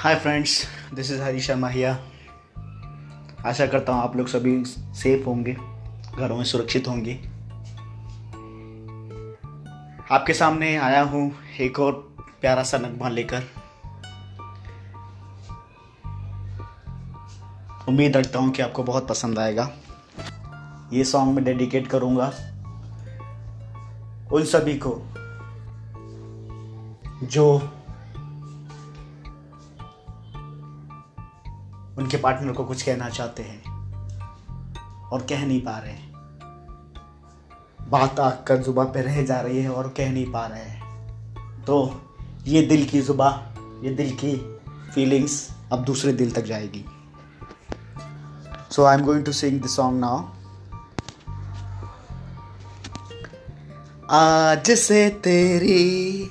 Hi friends this is Hari Sharma here आशा करता हूँ आप लोग सभी सेफ़ होंगे, घरों में सुरक्षित होंगे। आपके सामने आया हूँ एक और प्यारा सा नगमा लेकर। उम्मीद रखता हूँ कि आपको बहुत पसंद आएगा। ये सॉन्ग मैं डेडिकेट करूँगा उन सभी को, जो उनके पार्टनर को कुछ कहना चाहते हैं और कह नहीं पा रहे बात आकर जुबा पे रह जा रही है और कह नहीं पा रहे हैं। तो ये दिल की जुबा, ये दिल की फीलिंग्स अब दूसरे दिल तक जाएगी। So I am going to sing this song now आज से तेरी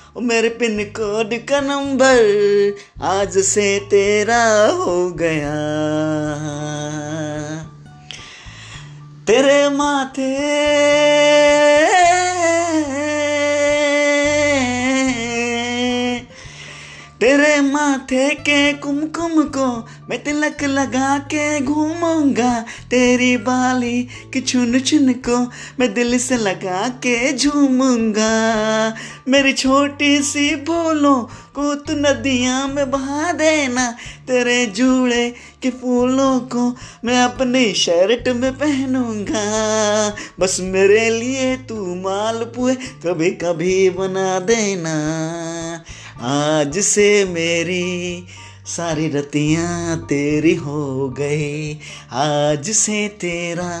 मेरे पिन कोड का नंबर आज से तेरा हो गया। तेरे माथे माथे के कुमकुम को मैं तिलक लगा के घूमूँगा। तेरी बाली की चुन चुन को मैं दिल से लगा के झूमूँगा। मेरी छोटी सी भूलों को तू नदियाँ में बहा देना। तेरे जूड़े के फूलों को मैं अपने शर्ट में पहनूँगा। बस मेरे लिए तू मालपुए कभी कभी बना देना। आज से मेरी सारी रतियाँ तेरी हो गई। आज से तेरा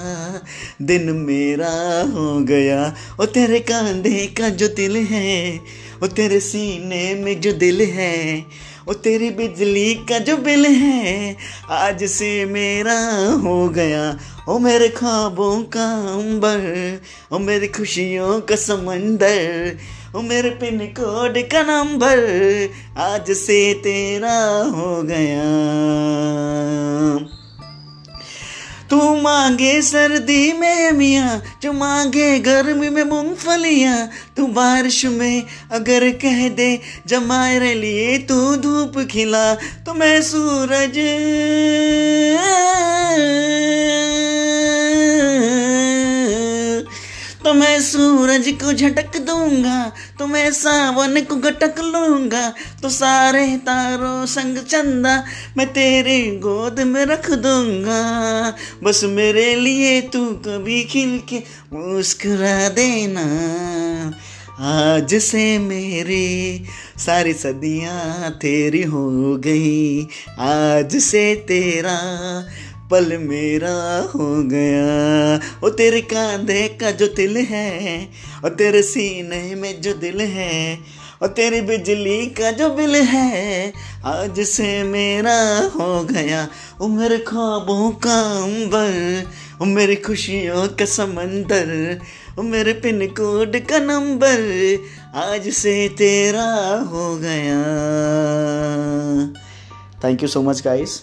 दिन मेरा हो गया। ओ तेरे कांधे का जो दिल है, ओ तेरे सीने में जो दिल है, ओ तेरी बिजली का जो बिल है, आज से मेरा हो गया। ओ मेरे ख्वाबों का अंबर, ओ मेरी खुशियों का समंदर मेरे पिन कोड का नंबर, आज से तेरा हो गया। तू मांगे सर्दी में मियाँ, जो मांगे गर्मी में मूंगफलियाँ, तू बारिश में अगर कह दे, जमाए लिए तू धूप खिला तो मैं सूरज तो मैं सूरज को झटक दूँगा तो मैं सावन को गटक लूँगा। तो सारे तारों संग चंदा, मैं तेरे गोद में रख दूँगा। बस मेरे लिए तू कभी खिल के मुस्कुरा देना। आज से मेरी सारी सदियाँ तेरी हो गई, आज से तेरा पल मेरा हो गया। वो तेरे कांधे का जो दिल है और तेरे सीने में जो दिल है और तेरी बिजली का जो बिल है, आज से मेरा हो गया। वो मेरे ख्वाबों का अंबर ओ मेरी खुशियों का समंदर वो मेरे पिन कोड का नंबर, आज से तेरा हो गया। Thank you so much guys